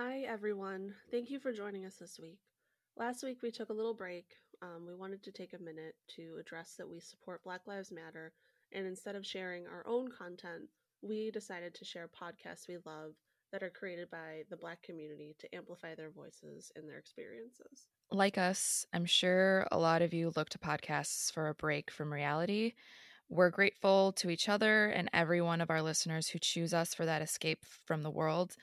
Hi, everyone. Thank you for joining us this week. Last week, we took a little break. Um, we wanted to take a minute to address that we support Black Lives Matter, and instead of sharing our own content, we decided to share podcasts we love that are created by the Black community to amplify their voices and their experiences. Like us, I'm sure a lot of you look to podcasts for a break from reality. We're grateful to each other and every one of our listeners who choose us for that escape from the world.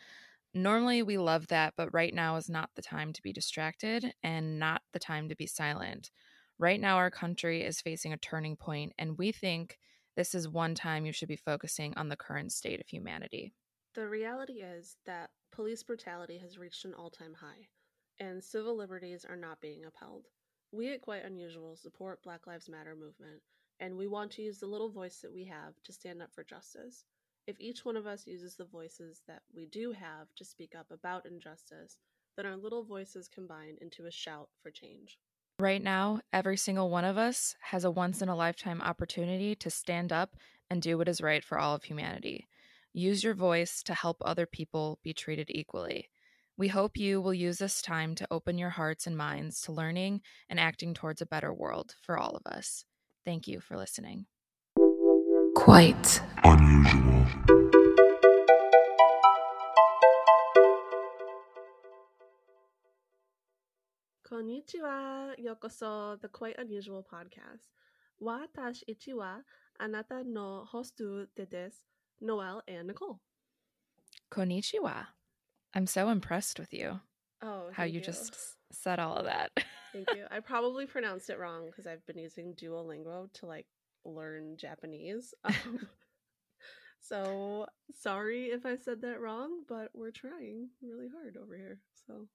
Normally, we love that, but right now is not the time to be distracted and not the time to be silent. Right now, our country is facing a turning point, and we think this is one time you should be focusing on the current state of humanity. The reality is that police brutality has reached an all time high, and civil liberties are not being upheld. We at Quite Unusual support Black Lives Matter movement, and we want to use the little voice that we have to stand up for justice. If each one of us uses the voices that we do have to speak up about injustice, then our little voices combine into a shout for change. Right now, every single one of us has a once in a lifetime opportunity to stand up and do what is right for all of humanity. Use your voice to help other people be treated equally. We hope you will use this time to open your hearts and minds to learning and acting towards a better world for all of us. Thank you for listening. Quite unusual. Konnichiwa, yokoso, the Quite Unusual podcast. Watashi ichi wa anata no hostu desu, Noel and Nicole. Konnichiwa. I'm so impressed with you. Oh, how you, you, just said all of that. thank you. I probably pronounced it wrong because I've been using Duolingo to like learn Japanese. Um, so sorry if I said that wrong, but we're trying really hard over here. So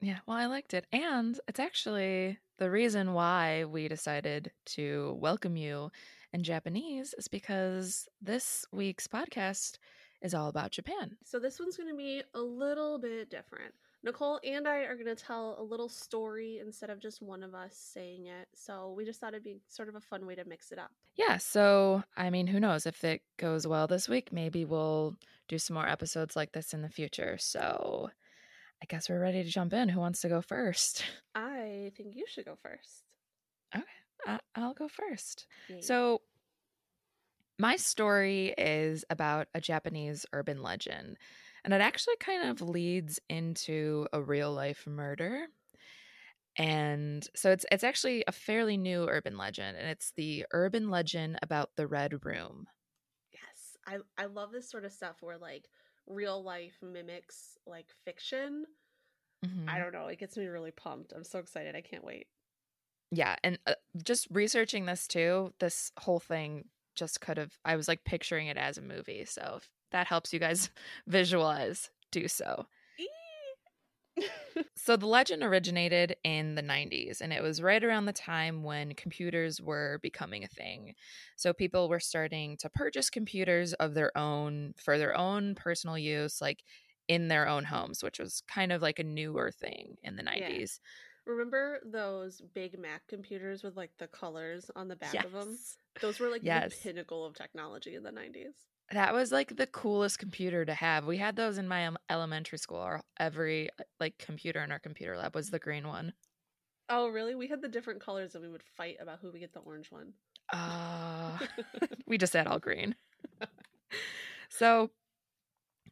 yeah, well, I liked it. And it's actually the reason why we decided to welcome you in Japanese is because this week's podcast is all about Japan. So this one's going to be a little bit different. Nicole and I are going to tell a little story instead of just one of us saying it. So we just thought it'd be sort of a fun way to mix it up. Yeah. So, I mean, who knows if it goes well this week? Maybe we'll do some more episodes like this in the future. So, I guess we're ready to jump in. Who wants to go first? I think you should go first. Okay. I- will go first. Yay. So, my story is about a Japanese urban legend and it actually kind of leads into a real life murder. And so it's it's actually a fairly new urban legend, and it's the urban legend about the Red Room. Yes, I I love this sort of stuff where like real life mimics like fiction. Mm-hmm. I don't know, it gets me really pumped. I'm so excited. I can't wait. Yeah, and uh, just researching this too, this whole thing just could have I was like picturing it as a movie. So that helps you guys visualize, do so. so the legend originated in the 90s and it was right around the time when computers were becoming a thing. So people were starting to purchase computers of their own for their own personal use like in their own homes, which was kind of like a newer thing in the 90s. Yeah. Remember those big Mac computers with like the colors on the back yes. of them? Those were like yes. the pinnacle of technology in the 90s. That was like the coolest computer to have. We had those in my elementary school. Our every uh, like computer in our computer lab was the green one. Oh, really? We had the different colors and we would fight about who would get the orange one. Uh, we just had all green. so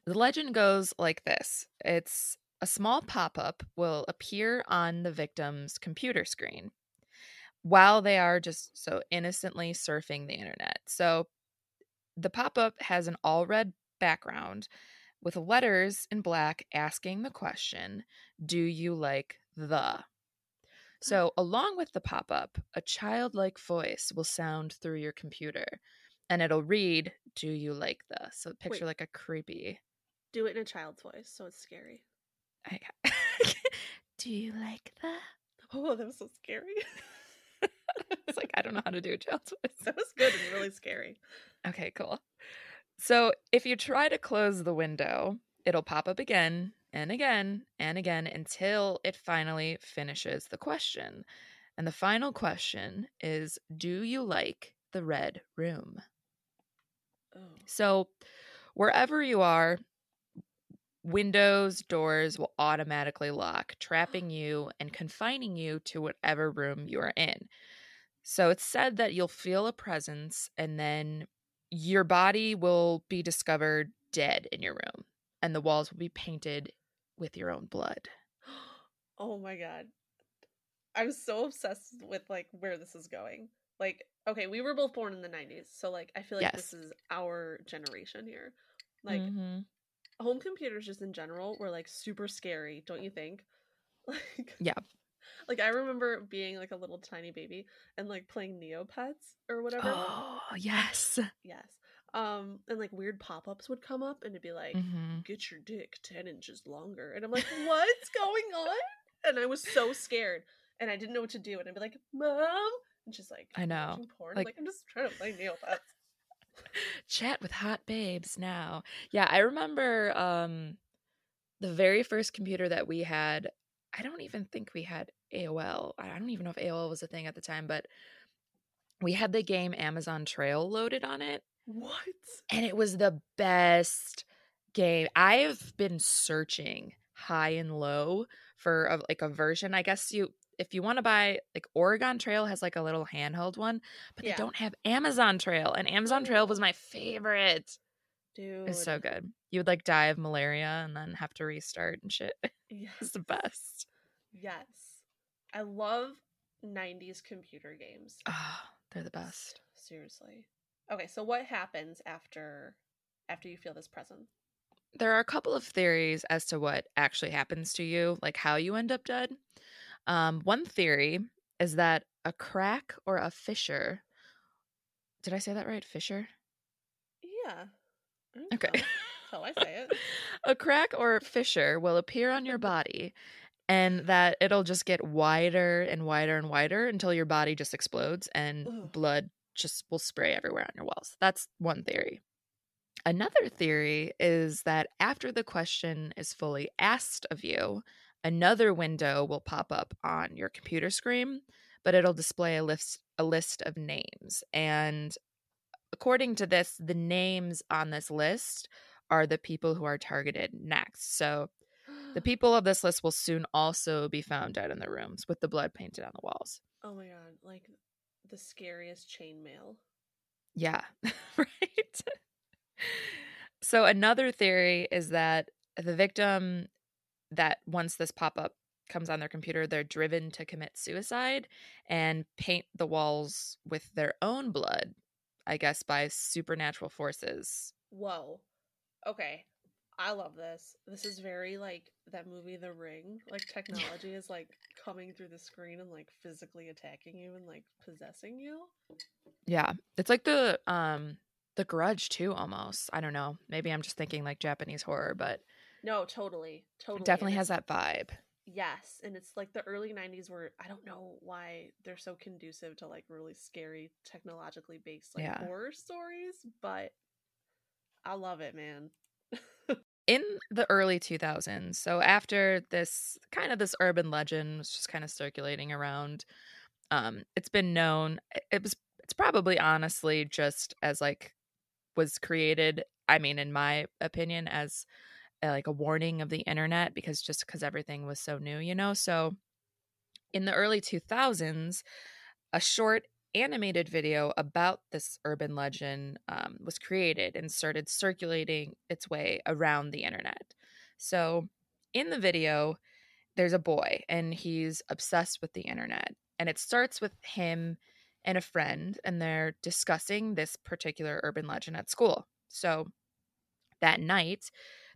the legend goes like this it's a small pop up will appear on the victim's computer screen while they are just so innocently surfing the internet. So the pop up has an all red background with letters in black asking the question Do you like the? Mm. So, along with the pop up, a childlike voice will sound through your computer and it'll read, Do you like the? So, picture Wait. like a creepy. Do it in a child's voice, so it's scary. Do you like the? Oh, that was so scary. it's like, I don't know how to do a child's voice. That was good and really scary. Okay, cool. So if you try to close the window, it'll pop up again and again and again until it finally finishes the question. And the final question is Do you like the red room? Oh. So, wherever you are, windows, doors will automatically lock, trapping you and confining you to whatever room you are in. So it's said that you'll feel a presence and then your body will be discovered dead in your room and the walls will be painted with your own blood. Oh my god. I'm so obsessed with like where this is going. Like, okay, we were both born in the 90s, so like I feel like Yes. this is our generation here. Like Mhm. home computers just in general were like super scary, don't you think? Like Yeah. Like I remember being like a little tiny baby and like playing Neopets or whatever. Oh, yes. Yes. Um and like weird pop-ups would come up and it'd be like hmm get your dick 10 inches longer. And I'm like, what's going on? And I was so scared and I didn't know what to do. And I'd be like, Mom. And she's like, I know. Porn? Like- Like, I'm just trying to play Neopets. Chat with hot babes now. Yeah, I remember um the very first computer that we had. I don't even think we had AOL. I don't even know if AOL was a thing at the time, but we had the game Amazon Trail loaded on it. What? and it was the best game. I've been searching high and low for a, like a version. I guess you if you want to buy like Oregon Trail has like a little handheld one, but Yeah. they don't have Amazon Trail, and Amazon Trail was my favorite. Dude. It's so good. You would like die of malaria and then have to restart and shit. Yes. It's the best. Yes. I love 90s computer games. Oh, they're the best. Seriously. Okay, so what happens after after you feel this presence? there are a couple of theories as to what actually happens to you, like how you end up dead. Um, one theory is that a crack or a fissure. Did I say that right? Fissure? Yeah. Okay. how I say it. a crack or fissure will appear on your body, and that it'll just get wider and wider and wider until your body just explodes and Ugh. blood just will spray everywhere on your walls. That's one theory. Another theory is that after the question is fully asked of you, another window will pop up on your computer screen, but it'll display a list a list of names. And according to this, the names on this list are the people who are targeted next. So the people of this list will soon also be found dead in their rooms with the blood painted on the walls. Oh my god, like the scariest chainmail. Yeah, right. so another theory is that the victim that once this pop-up comes on their computer, they're driven to commit suicide and paint the walls with their own blood, I guess by supernatural forces. Whoa. Okay. I love this. This is very like that movie The Ring. Like technology is like coming through the screen and like physically attacking you and like possessing you. Yeah. It's like the um the grudge too almost. I don't know. Maybe I'm just thinking like Japanese horror, but No, totally. Totally. definitely has that vibe. Yes, and it's like the early 90s where I don't know why they're so conducive to like really scary technologically based like Yeah. horror stories, but I love it, man. in the early 2000s so after this kind of this urban legend was just kind of circulating around um it's been known it was it's probably honestly just as like was created i mean in my opinion as uh, like a warning of the internet because just because everything was so new you know so in the early 2000s a short animated video about this urban legend um, was created and started circulating its way around the internet. So, in the video, there's a boy and he's obsessed with the internet. And it starts with him and a friend, and they're discussing this particular urban legend at school. So, that night,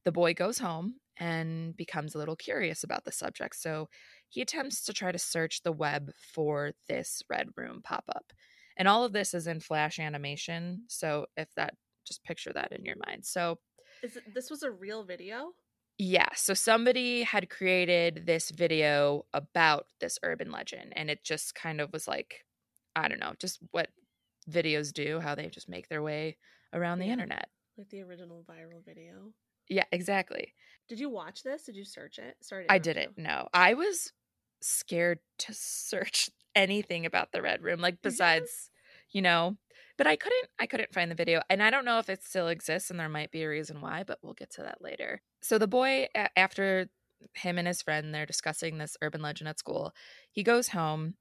the boy goes home and becomes a little curious about the subject. So, he attempts to try to search the web for this red room pop up. And all of this is in flash animation. So if that just picture that in your mind. So Is it this was a real video? yeah, so somebody had created this video about this urban legend and it just kind of was like I don't know, just what videos do, how they just make their way around the Yeah. internet. Like the original viral video. Yeah, exactly. Did you watch this? Did you search it? Sorry. I didn't No, I was scared to search anything about the red room like besides you know. But I couldn't I couldn't find the video and I don't know if it still exists and there might be a reason why, but we'll get to that later. So the boy after him and his friend they're discussing this urban legend at school. He goes home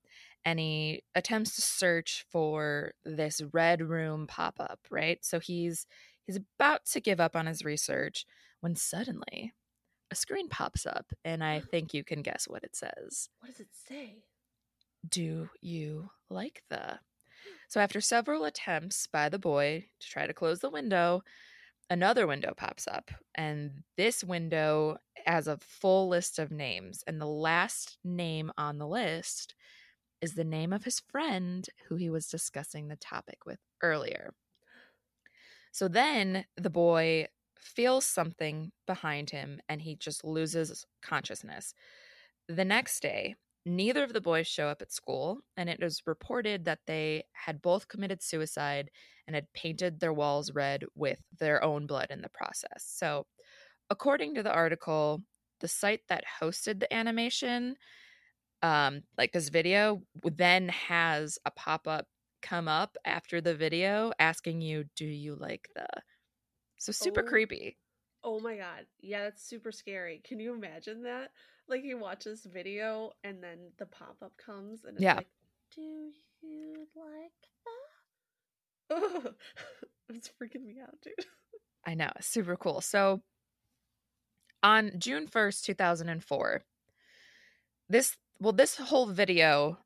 and he attempts to search for this red room pop-up, right? So he's he's about to give up on his research when suddenly a screen pops up and I think you can guess what it says. What does it say? Do you like the so, after several attempts by the boy to try to close the window, another window pops up. And this window has a full list of names. And the last name on the list is the name of his friend who he was discussing the topic with earlier. So then the boy feels something behind him and he just loses consciousness. The next day, Neither of the boys show up at school, and it is reported that they had both committed suicide and had painted their walls red with their own blood in the process. So, according to the article, the site that hosted the animation, um, like this video, then has a pop up come up after the video asking you, Do you like the. So, super Oh. creepy. Oh my god. Yeah, that's super scary. Can you imagine that? Like you watch this video and then the pop-up comes and it's Yeah. like, "Do you like that?" Oh, it's freaking me out, dude. I know, super cool. So on June 1st, 2004, this well this whole video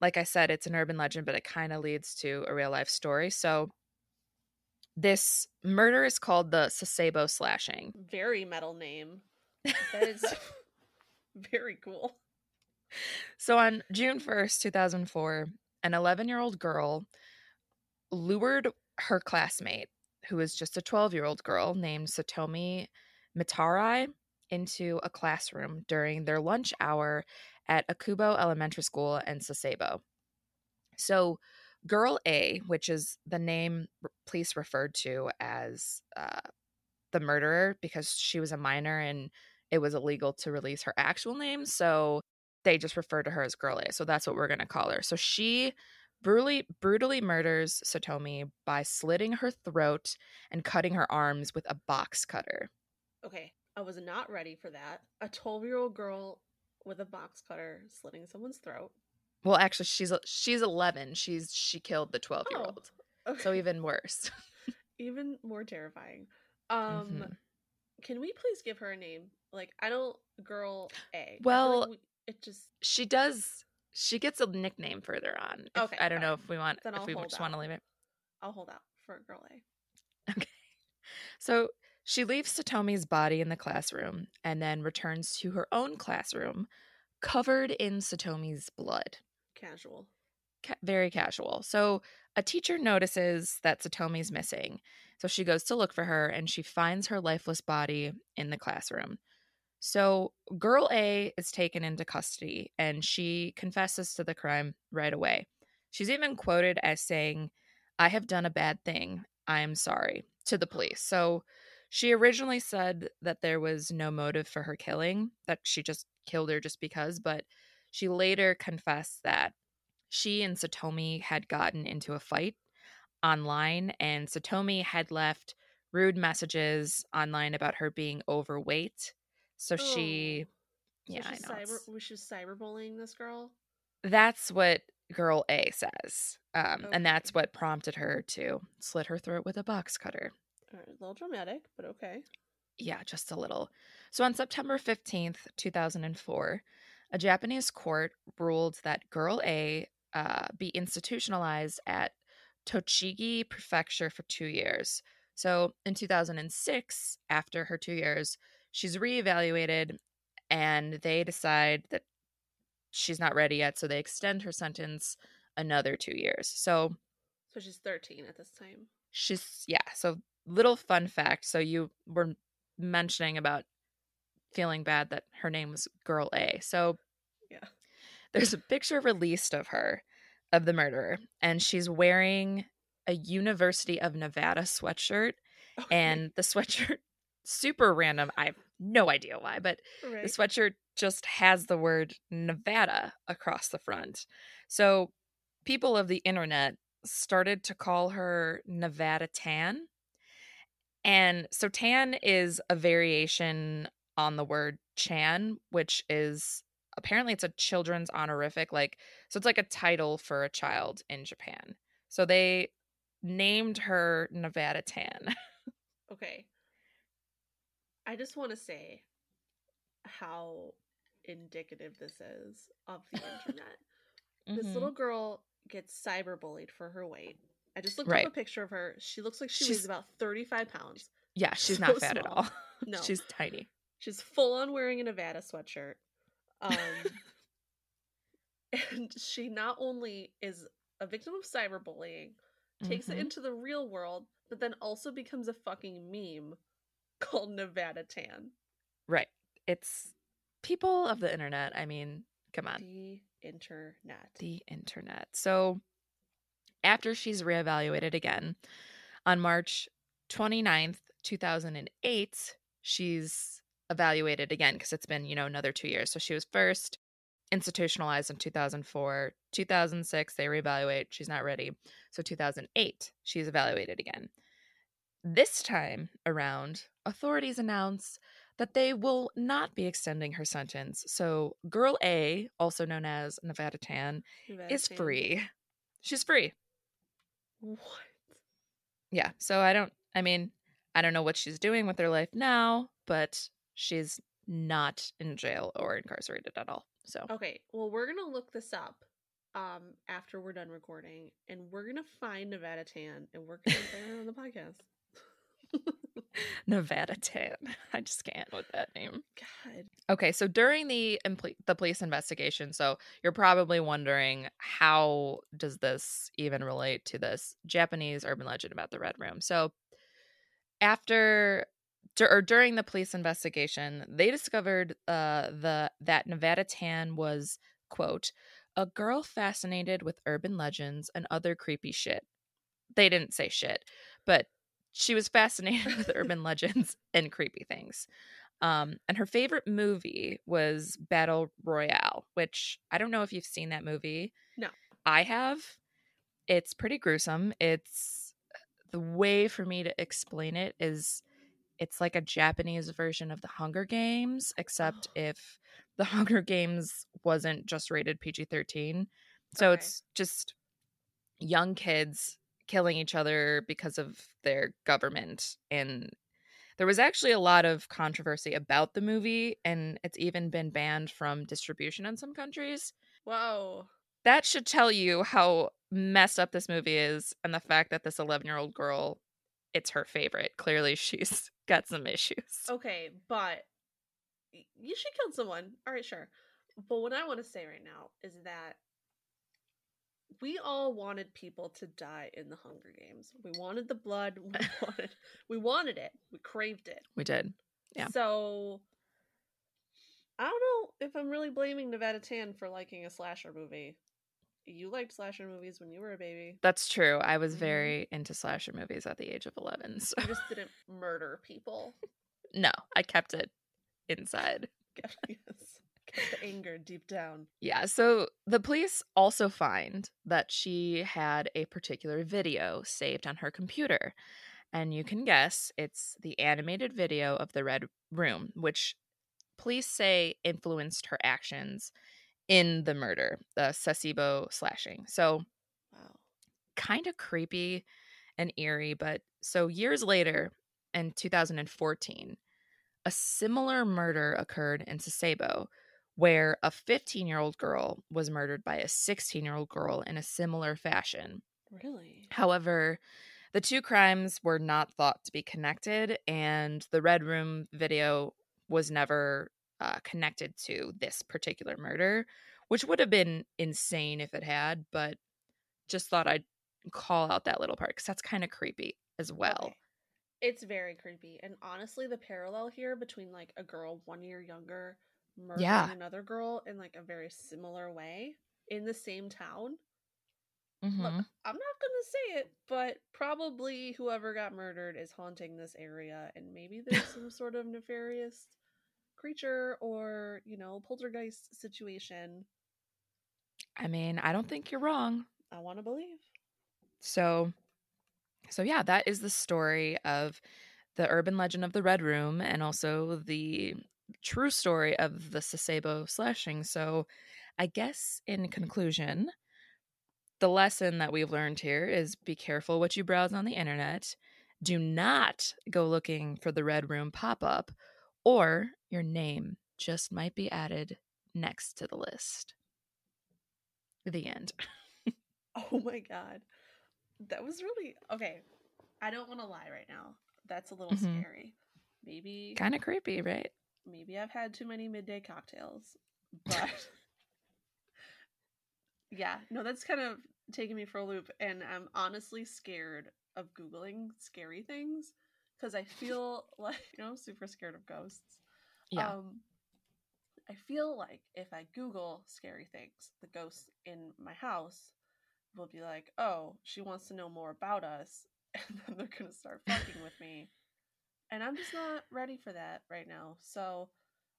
like I said it's an urban legend but it kind of leads to a real life story. So this murder is called the Sasebo slashing. Very metal name. That is very cool. So on June 1st, 2004, an 11-year-old girl lured her classmate who was just a 12-year-old girl named Satomi Mitarai into a classroom during their lunch hour at Okubo Elementary School in Sasebo. So, Girl A, which is the name police referred to as uh, the murderer because she was a minor and it was illegal to release her actual name. So, they just refer to her as Girl A. So, that's what we're going to call her. So, she brutally brutally murders Satomi by slitting her throat and cutting her arms with a box cutter. Okay, I was not ready for that. A 12-year-old girl with a box cutter slitting someone's throat. Well, actually, she's she's eleven. She's she killed the twelve year Oh, old, okay. so even worse. even more terrifying. Um Mhm. can we please give her a name? Like I don't girl A. feel like Well- we- it just She does. She gets a nickname further on. if- Okay, I don't know if we want Then if I'll we just want to leave it. I'll hold out for girl A. Okay. So she leaves Satomi's body in the classroom and then returns to her own classroom, covered in Satomi's blood. Casual. ca- very casual. So a teacher notices that Satomi's missing. So she goes to look for her and she finds her lifeless body in the classroom. So girl A is taken into custody and she confesses to the crime right away. She's even quoted as saying, I have done a bad thing. I am sorry to the police. So she originally said that there was no motive for her killing, that she just killed her just because, but she later confessed that she and Satomi had gotten into a fight online, and Satomi had left rude messages online about her being overweight. So she, Oh. So yeah, I she's know. Cyber, was she cyberbullying this girl? That's what girl A says. Um, Okay. And that's what prompted her to slit her throat with a box cutter. A little dramatic, but okay. Yeah, just a little. So on September 15th, 2004, a Japanese court ruled that Girl A uh, be institutionalized at Tochigi Prefecture for two years. So in 2006, after her two years, she's reevaluated and they decide that she's not ready yet. So they extend her sentence another two years. So So she's 13 at this time. she's yeah so little fun fact so you were mentioning about feeling bad that her name was girl a so Yeah. there's a picture released of her of the murderer and she's wearing a university of nevada sweatshirt Okay. and the sweatshirt super random i have no idea why but right. the sweatshirt just has the word Nevada across the front. So people of the internet started to call her Nevada Tan. And so Tan is a variation on the word Chan, which is apparently it's a children's honorific like so it's like a title for a child in Japan. So they named her Nevada Tan. Okay. I just want to say how indicative this is of the internet. This Mhm. little girl gets cyberbullied for her weight. I just looked Right. up a picture of her. She looks like she She's- weighs about 35 pounds. Yeah, she's so not fat at all. No. she's tiny. She's full on wearing a Nevada sweatshirt. Um, and she not only is a victim of cyberbullying, takes it Mhm. into the real world, but then also becomes a fucking meme called Nevada Tan. Right. It's people of the internet. I mean, come on. The internet. The internet. So after she's reevaluated again on March 29th, 2008, she's evaluated again because it's been, you know, another two years. So she was first institutionalized in 2004. 2006, they reevaluate. She's not ready. So 2008, she's evaluated again. This time around, authorities announce that they will not be extending her sentence. So, Girl A, also known as Nevada Tan, Nevada is Tan. free. She's free. What? Yeah. So, I don't, I mean, I don't know what she's doing with her life now, but she's not in jail or incarcerated at all. So, Okay, well, we're gonna look this up um after we're done recording, and we're gonna find Nevada Tan, and we're gonna play her on the podcast. Nevada Tan. I just can't with that name. God, Okay, so during the impl- the police investigation, so you're probably wondering how does this even relate to this Japanese urban legend about the Red Room? So after dur- or during the police investigation, they discovered uh the that Nevada Tan was quote a girl fascinated with urban legends and other creepy shit. They didn't say shit, but she was fascinated with urban legends and creepy things. Um, and her favorite movie was Battle Royale, which I don't know if you've seen that movie. No. I have. It's pretty gruesome. It's the way for me to explain it is it's like a Japanese version of the Hunger Games, except Oh. if the Hunger Games wasn't just rated PG 13. So Okay. it's just young kids killing each other because of their government. And there was actually a lot of controversy about the movie, and it's even been banned from distribution in some countries. whoa, That should tell you how messed up this movie is, and the fact that this 11 year old girl, it's her favorite. Clearly, she's got some issues. okay, but you should kill someone. All right, sure. But what I want to say right now is that we all wanted people to die in the Hunger Games. We wanted the blood. We wanted, we wanted it. We craved it. We did. Yeah. So I don't know if I'm really blaming Nevada Tan for liking a slasher movie. You liked slasher movies when you were a baby. That's true. I was Mhm. very into slasher movies at the age of 11. So, You just didn't murder people. no, I kept it inside. yes. The anger deep down. Yeah, so the police also find that she had a particular video saved on her computer. And you can guess it's the animated video of the Red Room, which police say influenced her actions in the murder, the Sasebo slashing. So Wow. kind of creepy and eerie. But so years later, in 2014, a similar murder occurred in Sasebo, where a 15 year old girl was murdered by a 16 year old girl in a similar fashion. Really? However, the two crimes were not thought to be connected, and the Red Room video was never uh, connected to this particular murder, which would have been insane if it had, but just thought I'd call out that little part because that's kind of creepy as well. Okay. It's very creepy. And honestly, the parallel here between like a girl one year younger murdering Yeah. another girl in like a very similar way in the same town. Mhm. Look, I'm not gonna say it, but probably whoever got murdered is haunting this area, and maybe there's some sort of nefarious creature or you know poltergeist situation. I mean, I don't think you're wrong. I want to believe. So, so yeah, that is the story of the urban legend of the Red Room and also the true story of the Sasebo slashing. So, I guess in conclusion, the lesson that we've learned here is be careful what you browse on the internet. Do not go looking for the Red Room pop up, or your name just might be added next to the list. The end. Oh my god. That was really okay. I don't want to lie right now. That's a little Mhm. scary. Maybe kind of creepy, right? Maybe I've had too many midday cocktails, but yeah, no, that's kind of taking me for a loop, and I'm honestly scared of googling scary things because I feel like you know I'm super scared of ghosts. Yeah. Um, I feel like if I Google scary things, the ghosts in my house will be like, "Oh, she wants to know more about us," and then they're gonna start fucking with me, and I'm just not ready for that right now. So,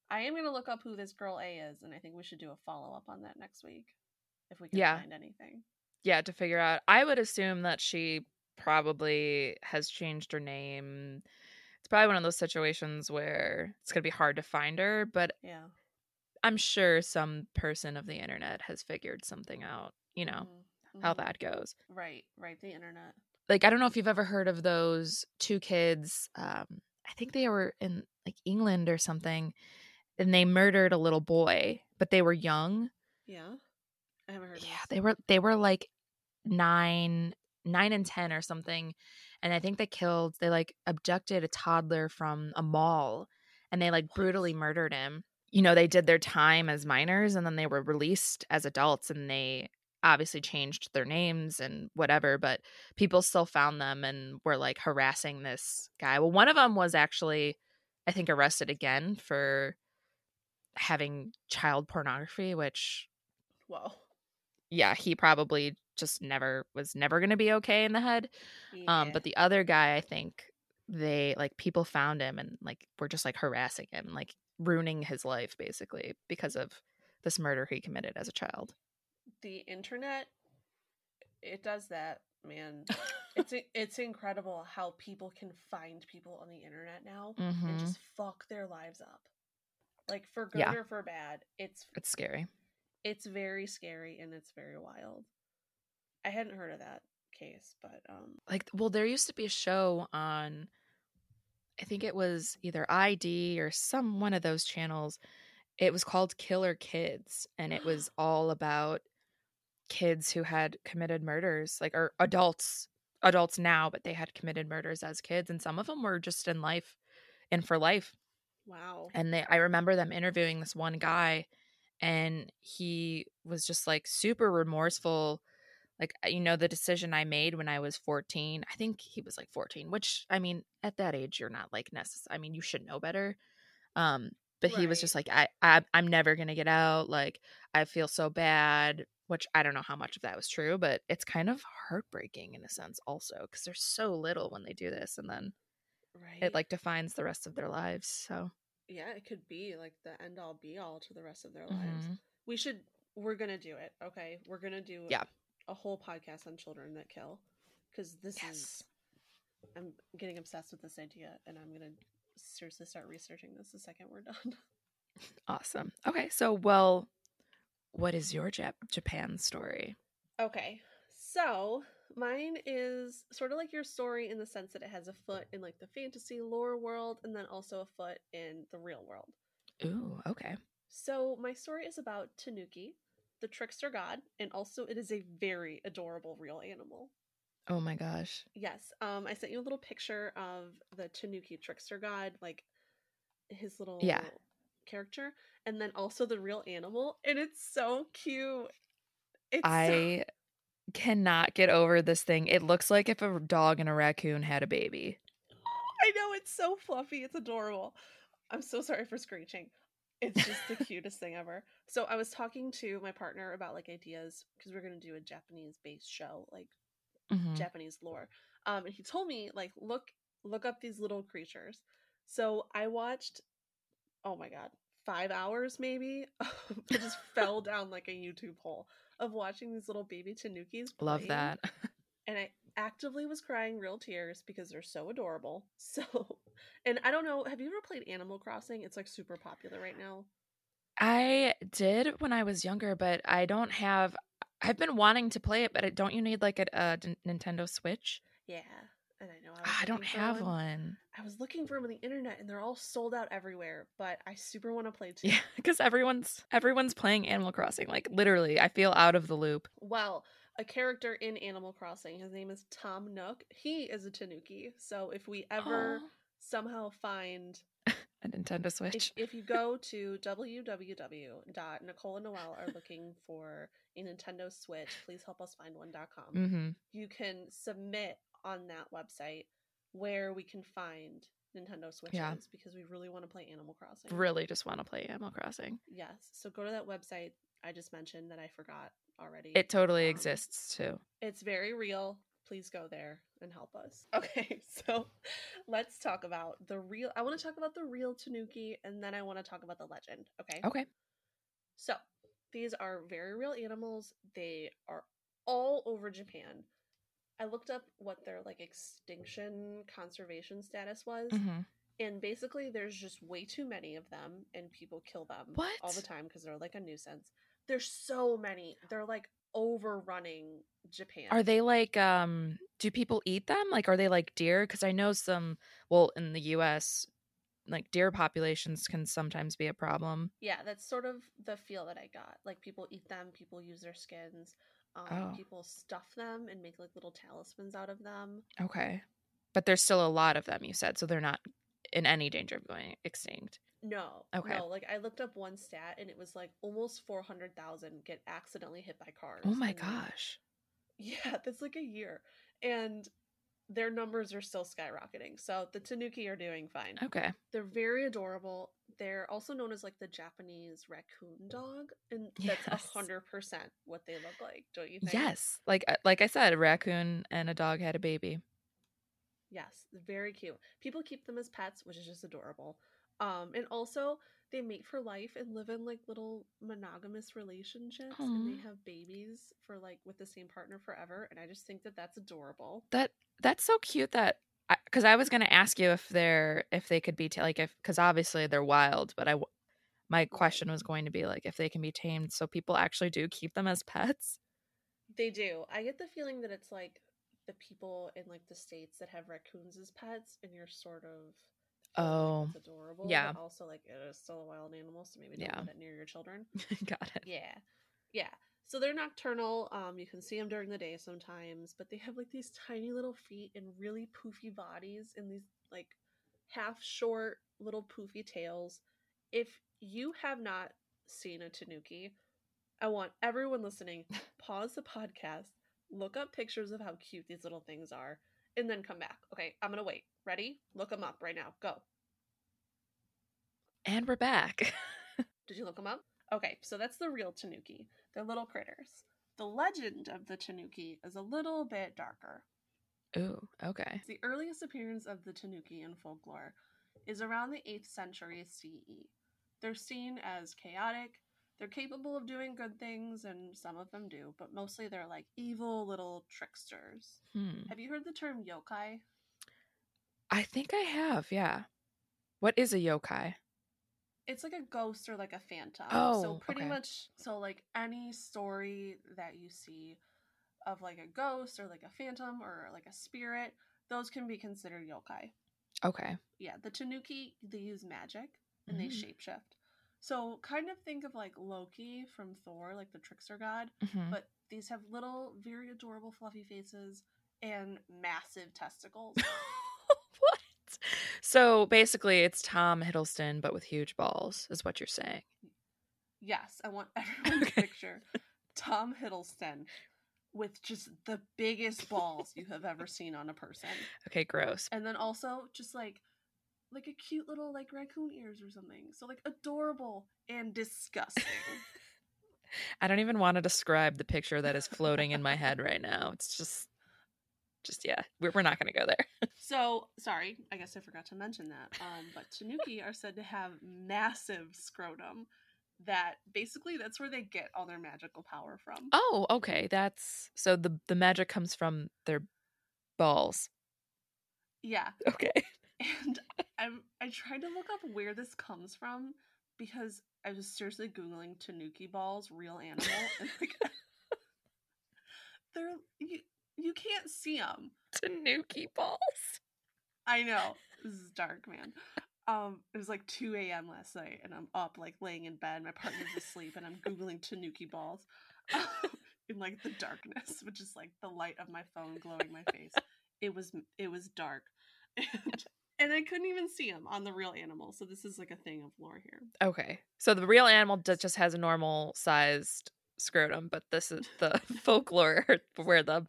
I am gonna look up who this girl A is, and I think we should do a follow up on that next week if we can Yeah. find anything. yeah, to figure out. I would assume that she probably has changed her name. It's probably one of those situations where it's going to be hard to find her, but Yeah. I'm sure some person of the internet has figured something out, you know, Mhm, how mhm. that goes. Right. Right. The internet. Like, I don't know if you've ever heard of those two kids. Um, I think they were in like England or something, and they murdered a little boy, but they were young. Yeah. I haven't heard. yeah they were they were like nine nine and ten or something and i think they killed they like abducted a toddler from a mall and they like What? brutally murdered him you know they did their time as minors and then they were released as adults and they obviously changed their names and whatever but people still found them and were like harassing this guy well one of them was actually i think arrested again for having child pornography which Whoa. yeah, he probably just never was never going to be okay in the head. Um, but the other guy, I think they like people found him and like were just like harassing him, like ruining his life basically because of this murder he committed as a child. The internet it does that man it's it's incredible how people can find people on the internet now and Mhm. just fuck their lives up like for good Yeah. or for bad it's It's scary. it's very scary and it's very wild i hadn't heard of that case but um Like, well, there used to be a show on, I think it was either ID or some one of those channels. It was called Killer Kids, and it was all about kids who had committed murders, like or adults, adults now, but they had committed murders as kids, and some of them were just in life, in for life. wow And they, I remember them interviewing this one guy, and he was just like super remorseful. Like, you know, the decision I made when I was 14, I think he was like 14, which I mean, at that age, you're not like necessary. I mean, you should know better. Um, but he was just like, I, I, I'm never gonna get out. Like, I feel so bad. Which I don't know how much of that was true, but it's kind of heartbreaking in a sense, also, because they're so little when they do this, and then right it like defines the rest of their lives. So, yeah it could be like the end all be all to the rest of their lives mhm. we should we're gonna do it okay we're gonna do Yeah. a whole podcast on children that kill because this is i'm getting obsessed with this idea and i'm gonna seriously start researching this the second we're done Awesome. Okay, so well, what is your Jap- Japan story? okay so mine is sort of like your story in the sense that it has a foot in like the fantasy lore world and then also a foot in the real world Ooh, okay. So my story is about Tanuki, the trickster god, and also it is a very adorable real animal. Oh my gosh. Yes, um, I sent you a little picture of the Tanuki trickster god, like his little Yeah. character, and then also the real animal, and it's so cute. It's so- I cannot get over this thing. It looks like if a dog and a raccoon had a baby. I know it's so fluffy. It's adorable. I'm so sorry for screeching. It's just the cutest thing ever. So I was talking to my partner about like ideas because we're gonna do a Japanese based show, like Mhm. Japanese lore. Um, and he told me like look look up these little creatures. So I watched, oh my god, five hours maybe. I just fell down like a YouTube hole of watching these little baby tanukis. Love that. and I actively was crying real tears because they're so adorable. So, and I don't know, have you ever played Animal Crossing? It's like super popular right now. I did when I was younger, but I don't have. I've been wanting to play it, but it- don't you need like a, Nintendo Switch? Yeah, and I know I, Ah, I don't have one. I was looking for them on the internet, and they're all sold out everywhere. But I super want to play too. Yeah, because everyone's everyone's playing Animal Crossing. Like literally, I feel out of the loop. Well, a character in Animal Crossing, his name is Tom Nook. He is a Tanuki. So if we ever somehow find a Nintendo Switch. if you go to www.nicole and Noel are looking for a Nintendo Switch, please help us find one.com. mm-hmm. You can submit on that website where we can find Nintendo Switches Yeah. because we really want to play Animal Crossing. Really, just want to play Animal Crossing. Yes. So go to that website I just mentioned that I forgot already. It totally Um, exists too. It's very real. Please go there and help us. Okay, so let's talk about the real. I want to talk about the real Tanuki, and then I want to talk about the legend. Okay. Okay. So these are very real animals. They are all over Japan. I looked up what their like extinction conservation status was, hmm and basically there's just way too many of them, and people kill them all the time because they're like a nuisance. There's so many. They're like overrunning Japan. Are they like um do people eat them? Like are they like deer? Cuz I know some well in the US like deer populations can sometimes be a problem. Yeah, that's sort of the feel that I got. Like people eat them, people use their skins, um, Oh. people stuff them and make like little talismans out of them. Okay. But there's still a lot of them you said, so they're not in any danger of going extinct. No, Okay. no. Like I looked up one stat and it was like almost four hundred thousand get accidentally hit by cars. Oh my gosh. Yeah, that's like a year, and their numbers are still skyrocketing. So the Tanuki are doing fine. Okay. They're very adorable. They're also known as like the Japanese raccoon dog, and that's a hundred percent what they look like. Don't you think? Yes. Like uh, like I said, a raccoon and a dog had a baby. Yes, very cute. People keep them as pets, which is just adorable. Um, and also they mate for life and live in like little monogamous relationships, and they have babies for like with the same partner forever. And I just think that that's adorable. That that's so cute that because I, was gonna ask you if they're if they could be ta- like if because obviously they're wild, but I my question was going to be like if they can be tamed, so people actually do keep them as pets. They do. I get the feeling that it's like the people in like the states that have raccoons as pets, and you're sort of feeling like Oh, adorable. yeah. but also like it is still a wild animal, so maybe don't Yeah. let it near your children. got it. Yeah. Yeah. So they're nocturnal. Um, you can see them during the day sometimes, but they have like these tiny little feet and really poofy bodies and these like half short little poofy tails. If you have not seen a tanuki, I want everyone listening pause the podcast, look up pictures of how cute these little things are, and then come back. Okay, I'm gonna wait. Ready? Look them up right now. Go. And we're back. Did you look them up? Okay, so that's the real tanuki. They're little critters. The legend of the tanuki is a little bit darker. Ooh, okay. The earliest appearance of the tanuki in folklore is around the 8th century CE. They're seen as chaotic. They're capable of doing good things, and some of them do, but mostly they're like evil little tricksters. Hmm. Have you heard the term yokai? I think I have. Yeah. What is a yokai? It's like a ghost or like a phantom. Oh, so pretty okay. much so like any story that you see of like a ghost or like a phantom or like a spirit, those can be considered yokai. Okay. Yeah, the Tanuki they use magic and they Mm. shapeshift. So kind of think of like Loki from Thor, like the trickster god, Mhm. but these have little, very adorable, fluffy faces and massive testicles. So basically, it's Tom Hiddleston, but with huge balls, is what you're saying. Yes, I want everyone to picture Tom Hiddleston with just the biggest balls you have ever seen on a person. Okay, gross. And then also just like like a cute little like raccoon ears or something. So like adorable and disgusting. I don't even want to describe the picture that is floating in my head right now. It's just, just yeah, we're, we're not going to go there. so sorry, I guess I forgot to mention that. Um, but Tanuki are said to have massive scrotum. that basically that's where they get all their magical power from. Oh, okay. That's so the the magic comes from their balls. Yeah. Okay. And I'm I tried to look up where this comes from because I was seriously googling tanuki balls, real animal, and like they're you you can't see them. Tanuki balls. I know this is dark, man. Um, it was like 2 a.m. last night, and I'm up, like laying in bed. My partner's asleep, and I'm googling tanuki balls in like the darkness, which is like the light of my phone glowing my face. It was it was dark, and and I couldn't even see them on the real animal. So this is like a thing of lore here. Okay. So the real animal does, just has a normal sized scrotum, but this is the folklore where the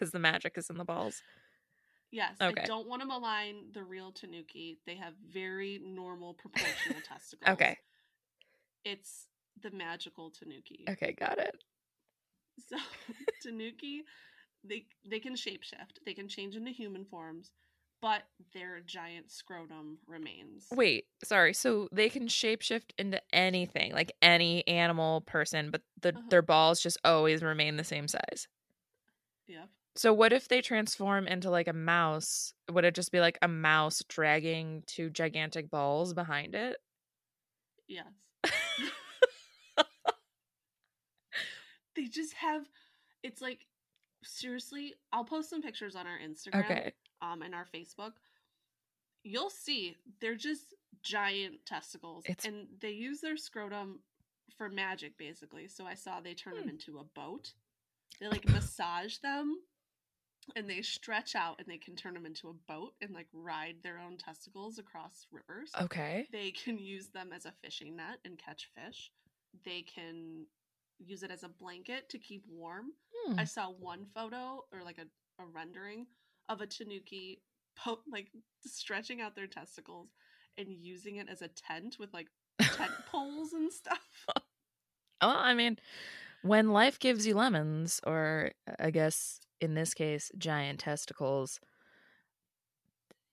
because the magic is in the balls. Yes, Okay. I don't want to malign the real tanuki. They have very normal proportional testicles. Okay. It's the magical tanuki. Okay, got it. So tanuki, they they can shapeshift. They can change into human forms, but their giant scrotum remains. Wait, sorry. So they can shapeshift into anything, like any animal person, but the Uh-huh. their balls just always remain the same size. Yep. So what if they transform into like a mouse? Would it just be like a mouse dragging two gigantic balls behind it? Yes. they just have it's like seriously, I'll post some pictures on our Instagram. Okay. um and our Facebook, you'll see they're just giant testicles, It's- and they use their scrotum for magic, basically. So I saw they turn them Hmm. into a boat. They like massage them, and they stretch out, and they can turn them into a boat and like ride their own testicles across rivers. Okay. They can use them as a fishing net and catch fish. They can use it as a blanket to keep warm. Hmm. I saw one photo or like a, a rendering of a tanuki po- like stretching out their testicles and using it as a tent with like tent poles and stuff. Well, I mean, when life gives you lemons, or I guess in this case, giant testicles,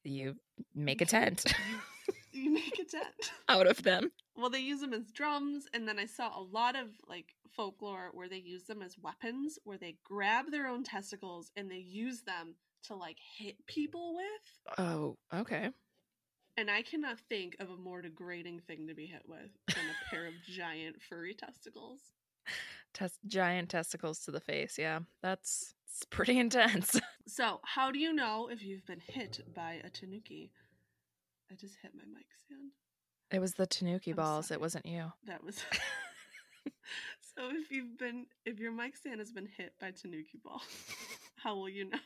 you make a tent You, make a tent. out of them. Well, they use them as drums, and then I saw a lot of like folklore where they use them as weapons, where they grab their own testicles and they use them to like hit people with. Oh, okay. And I cannot think of a more degrading thing to be hit with than a pair of giant furry testicles. Tes- giant testicles to the face. Yeah, that's it's pretty intense. So, how do you know if you've been hit by a tanuki? I just hit my mic stand. It was the tanuki I'm balls. sorry. It wasn't you. That was. so, if you've been, if your mic stand has been hit by tanuki balls, how will you know?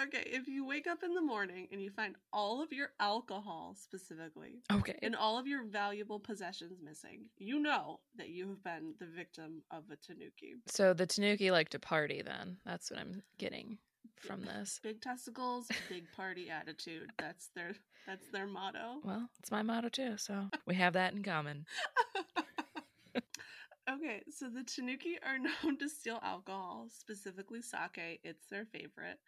Okay, if you wake up in the morning and you find all of your alcohol specifically Okay. and all of your valuable possessions missing, you know that you have been the victim of a tanuki. So the tanuki like to party. Then that's what I'm getting from this. Big testicles, big party attitude. That's their that's their motto. Well, it's my motto too. So we have that in common. okay, so the Tanuki are known to steal alcohol, specifically sake. It's their favorite.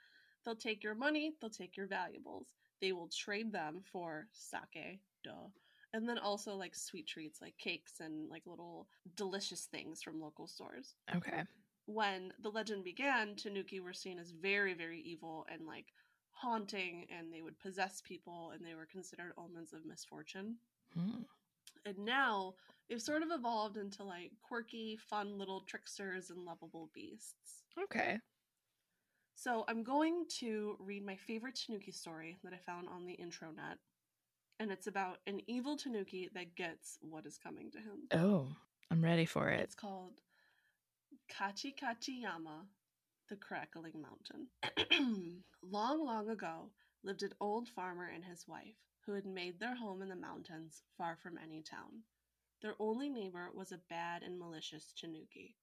They'll take your money, they'll take your valuables. They will trade them for sake, duh. And then also like sweet treats like cakes and like little delicious things from local stores. Okay. When the legend began, Tanuki were seen as very, very evil and like haunting, and they would possess people, and they were considered omens of misfortune Hmm. and now they've sort of evolved into like quirky, fun little tricksters and lovable beasts. Okay. So I'm going to read my favorite Tanuki story that I found on the intronet. And it's about an evil Tanuki that gets what is coming to him. Oh, I'm ready for it. It's called Kachi Kachi Yama, the Crackling Mountain. long, long ago lived an old farmer and his wife who had made their home in the mountains far from any town. Their only neighbor was a bad and malicious Tanuki.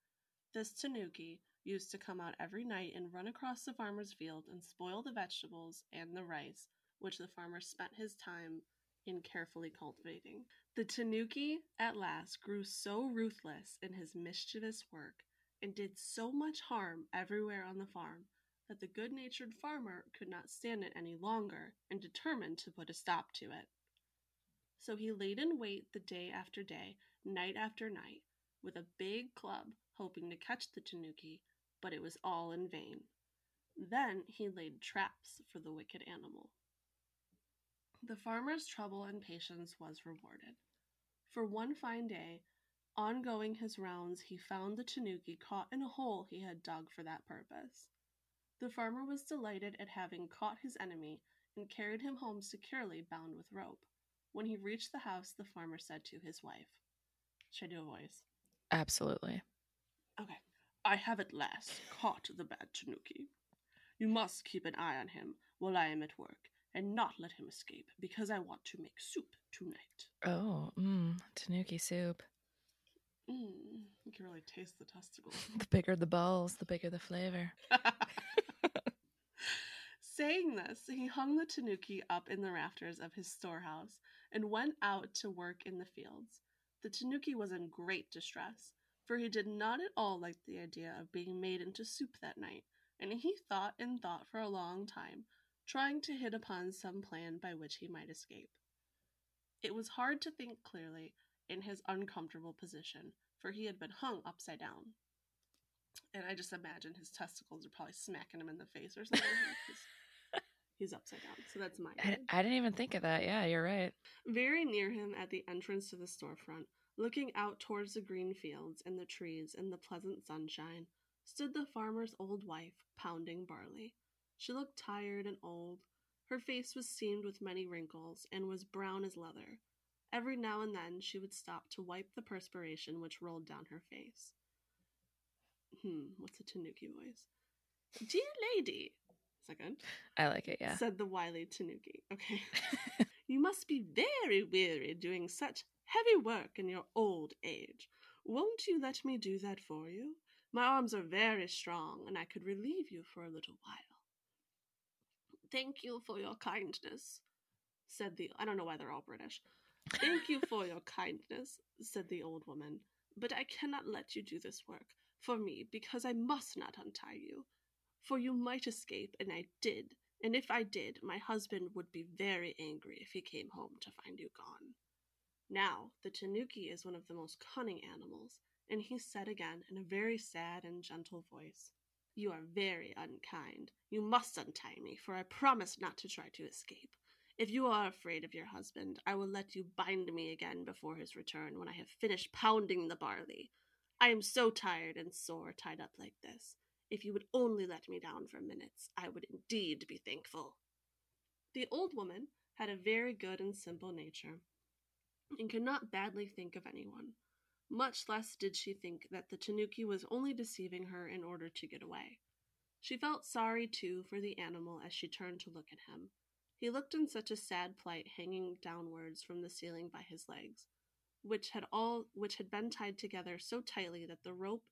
This Tanuki used to come out every night and run across the farmer's field and spoil the vegetables and the rice, which the farmer spent his time in carefully cultivating. The Tanuki at last grew so ruthless in his mischievous work and did so much harm everywhere on the farm that the good natured farmer could not stand it any longer and determined to put a stop to it. So he laid in wait the day after day night after night with a big club, hoping to catch the tanuki, but it was all in vain. Then he laid traps for the wicked animal. The farmer's trouble and patience was rewarded. For one fine day, on going his rounds, he found the tanuki caught in a hole he had dug for that purpose. The farmer was delighted at having caught his enemy and carried him home securely bound with rope. When he reached the house, the farmer said to his wife, Should I do a voice? Absolutely. Okay. I have at last caught the bad tanuki. You must keep an eye on him while I am at work and not let him escape because I want to make soup tonight. Oh, mmm, tanuki soup. Mm, you can really taste the testicles. The bigger the balls, the bigger the flavor. Saying this, he hung the tanuki up in the rafters of his storehouse and went out to work in the fields. The tanuki was in great distress, for he did not at all like the idea of being made into soup that night, and he thought and thought for a long time, trying to hit upon some plan by which he might escape. It was hard to think clearly in his uncomfortable position, for he had been hung upside down. And I just imagine his testicles are probably smacking him in the face or something. he's, upside down. So that's my I. I didn't even think of that. Yeah, you're right. Very near him at the entrance to the storefront, looking out towards the green fields and the trees and the pleasant sunshine, stood the farmer's old wife pounding barley. She looked tired and old. Her face was seamed with many wrinkles and was brown as leather. Every now and then she would stop to wipe the perspiration which rolled down her face. Hmm, what's a tanuki voice? Dear lady, is that good? I like it. Yeah. Said the wily tanuki. Okay. you must be very weary doing such heavy work in your old age. Won't you let me do that for you? My arms are very strong, and I could relieve you for a little while. Thank you for your kindness, said the. I don't know why they're all British. Thank you for your kindness, said the old woman, but I cannot let you do this work for me because I must not untie you. For you might escape, and I did, and if I did, my husband would be very angry if he came home to find you gone. Now, the tanuki is one of the most cunning animals, and he said again in a very sad and gentle voice, You are very unkind. You must untie me, for I promise not to try to escape. If you are afraid of your husband, I will let you bind me again before his return when I have finished pounding the barley. I am so tired and sore tied up like this. If you would only let me down for minutes, I would indeed be thankful. The old woman had a very good and simple nature, and could not badly think of anyone. Much less did she think that the tanuki was only deceiving her in order to get away. She felt sorry, too, for the animal as she turned to look at him. He looked in such a sad plight, hanging downwards from the ceiling by his legs, which had all which had been tied together so tightly that the rope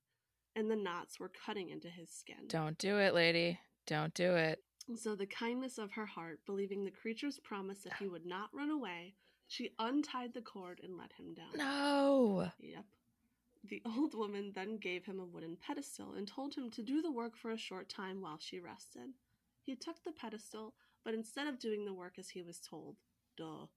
and the knots were cutting into his skin. Don't do it, lady. Don't do it. So, the kindness of her heart, believing the creature's promise that he would not run away, she untied the cord and let him down. No. Yep. The old woman then gave him a wooden pedestal and told him to do the work for a short time while she rested. He took the pedestal, but instead of doing the work as he was told, duh,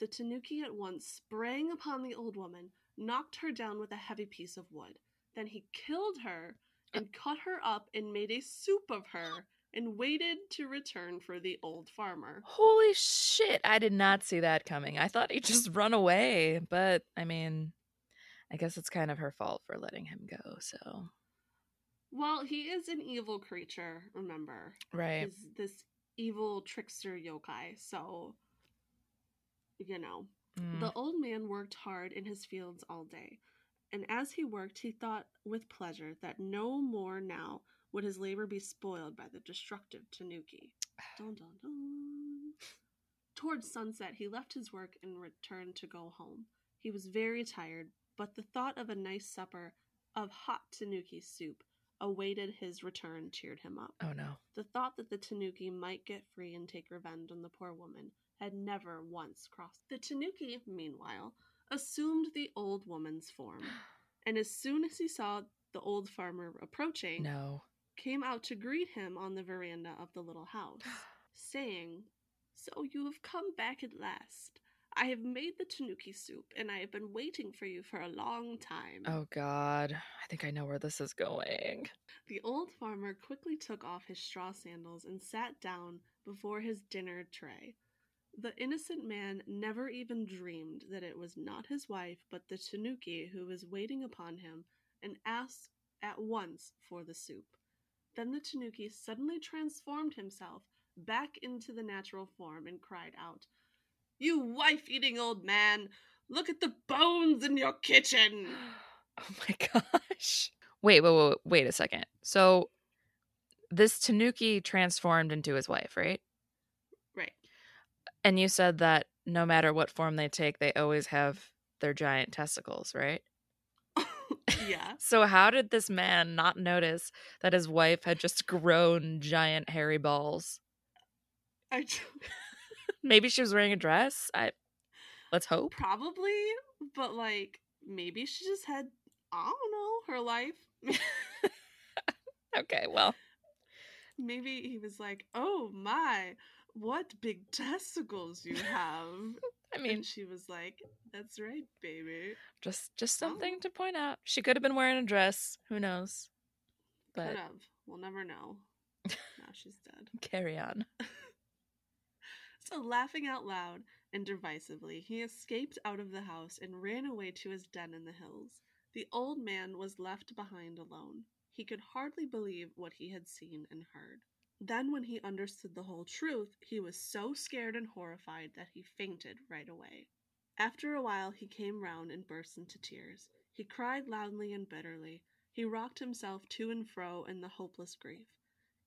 the tanuki at once sprang upon the old woman, knocked her down with a heavy piece of wood. Then he killed her and uh. cut her up and made a soup of her and waited to return for the old farmer. Holy shit. I did not see that coming. I thought he'd just run away, but I mean, I guess it's kind of her fault for letting him go, so. Well, he is an evil creature, remember. Right. He's this evil trickster yokai, so you know. Mm. The old man worked hard in his fields all day, and as he worked, he thought with pleasure that no more now would his labor be spoiled by the destructive tanuki. Dun, dun, dun. Towards sunset, he left his work and returned to go home. He was very tired, but the thought of a nice supper of hot tanuki soup awaited his return cheered him up. oh no. The thought that the tanuki might get free and take revenge on the poor woman had never once crossed. The tanuki, meanwhile, assumed the old woman's form, and as soon as he saw the old farmer approaching, No. Came out to greet him on the veranda of the little house, saying, So you have come back at last. I have made the tanuki soup, and I have been waiting for you for a long time. Oh God, I think I know where this is going. The old farmer quickly took off his straw sandals and sat down before his dinner tray. The innocent man never even dreamed that it was not his wife, but the tanuki who was waiting upon him, and asked at once for the soup. Then the tanuki suddenly transformed himself back into the natural form and cried out, You wife eating old man, look at the bones in your kitchen! Oh my gosh. Wait, wait, wait, wait a second. So this Tanuki transformed into his wife, right? Right. And you said that no matter what form they take, they always have their giant testicles, right? Yeah. So how did this man not notice that his wife had just grown giant hairy balls? I Maybe she was wearing a dress. I let's hope. probably, but like maybe she just had I don't know her life. Okay, well, maybe he was like, "Oh my, what big testicles you have!" I mean, and she was like, "That's right, baby." just just Oh. something to point out. She could have been wearing a dress. Who knows? But Could have. We'll never know. now she's dead. carry on. So, laughing out loud and derisively, he escaped out of the house and ran away to his den in the hills. The old man was left behind alone. He could hardly believe what he had seen and heard. Then, when he understood the whole truth, he was so scared and horrified that he fainted right away. After a while, he came round and burst into tears. He cried loudly and bitterly. He rocked himself to and fro in the hopeless grief.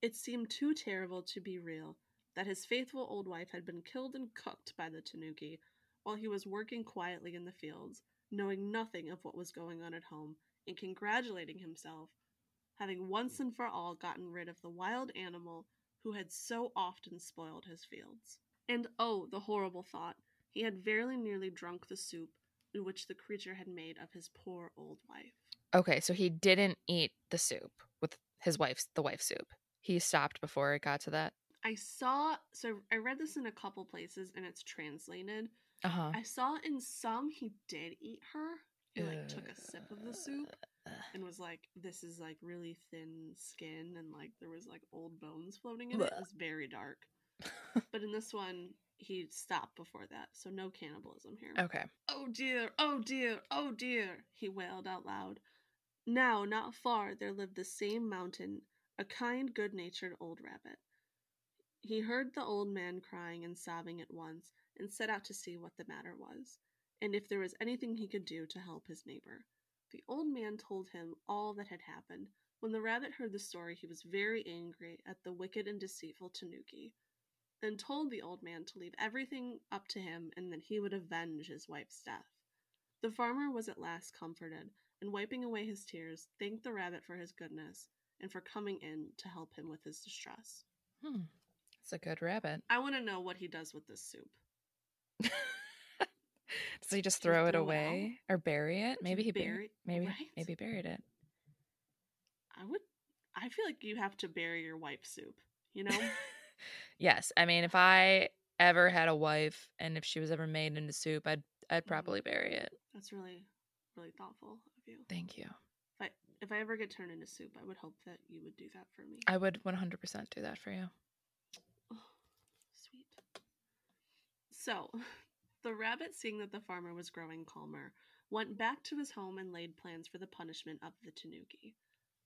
It seemed too terrible to be real that his faithful old wife had been killed and cooked by the tanuki while he was working quietly in the fields, knowing nothing of what was going on at home, and congratulating himself, having once and for all gotten rid of the wild animal who had so often spoiled his fields. And oh, the horrible thought! He had very nearly drunk the soup in which the creature had made of his poor old wife. Okay, so he didn't eat the soup with his wife's the wife soup. He stopped before it got to that. I saw, so I read this in a couple places and it's translated. Uh huh. I saw in some he did eat her. He like took a sip of the soup and was like, "This is like really thin skin and like there was like old bones floating in it. It was very dark." but in this one, he stopped before that, so no cannibalism here. Okay. Oh dear, oh dear, oh dear, he wailed out loud. Now, not far, there lived the same mountain, a kind, good natured old rabbit. He heard the old man crying and sobbing at once, and set out to see what the matter was, and if there was anything he could do to help his neighbor. The old man told him all that had happened. When the rabbit heard the story, he was very angry at the wicked and deceitful Tanuki, and told the old man to leave everything up to him and that he would avenge his wife's death. The farmer was at last comforted, and wiping away his tears, thanked the rabbit for his goodness and for coming in to help him with his distress. Hmm. It's a good rabbit. I want to know what he does with this soup. Does he just throw it throw it away or bury it? Maybe he buried. Maybe right? maybe buried it. I would. I feel like you have to bury your wife's soup. You know, Yes, I mean if I ever had a wife and if she was ever made into soup, I'd I'd Mhm. probably bury it. that's really, really thoughtful of you. Thank you. If I if I ever get turned into soup, I would hope that you would do that for me. I would 100% do that for you. Oh, sweet. So, the rabbit, seeing that the farmer was growing calmer, went back to his home and laid plans for the punishment of the tanuki.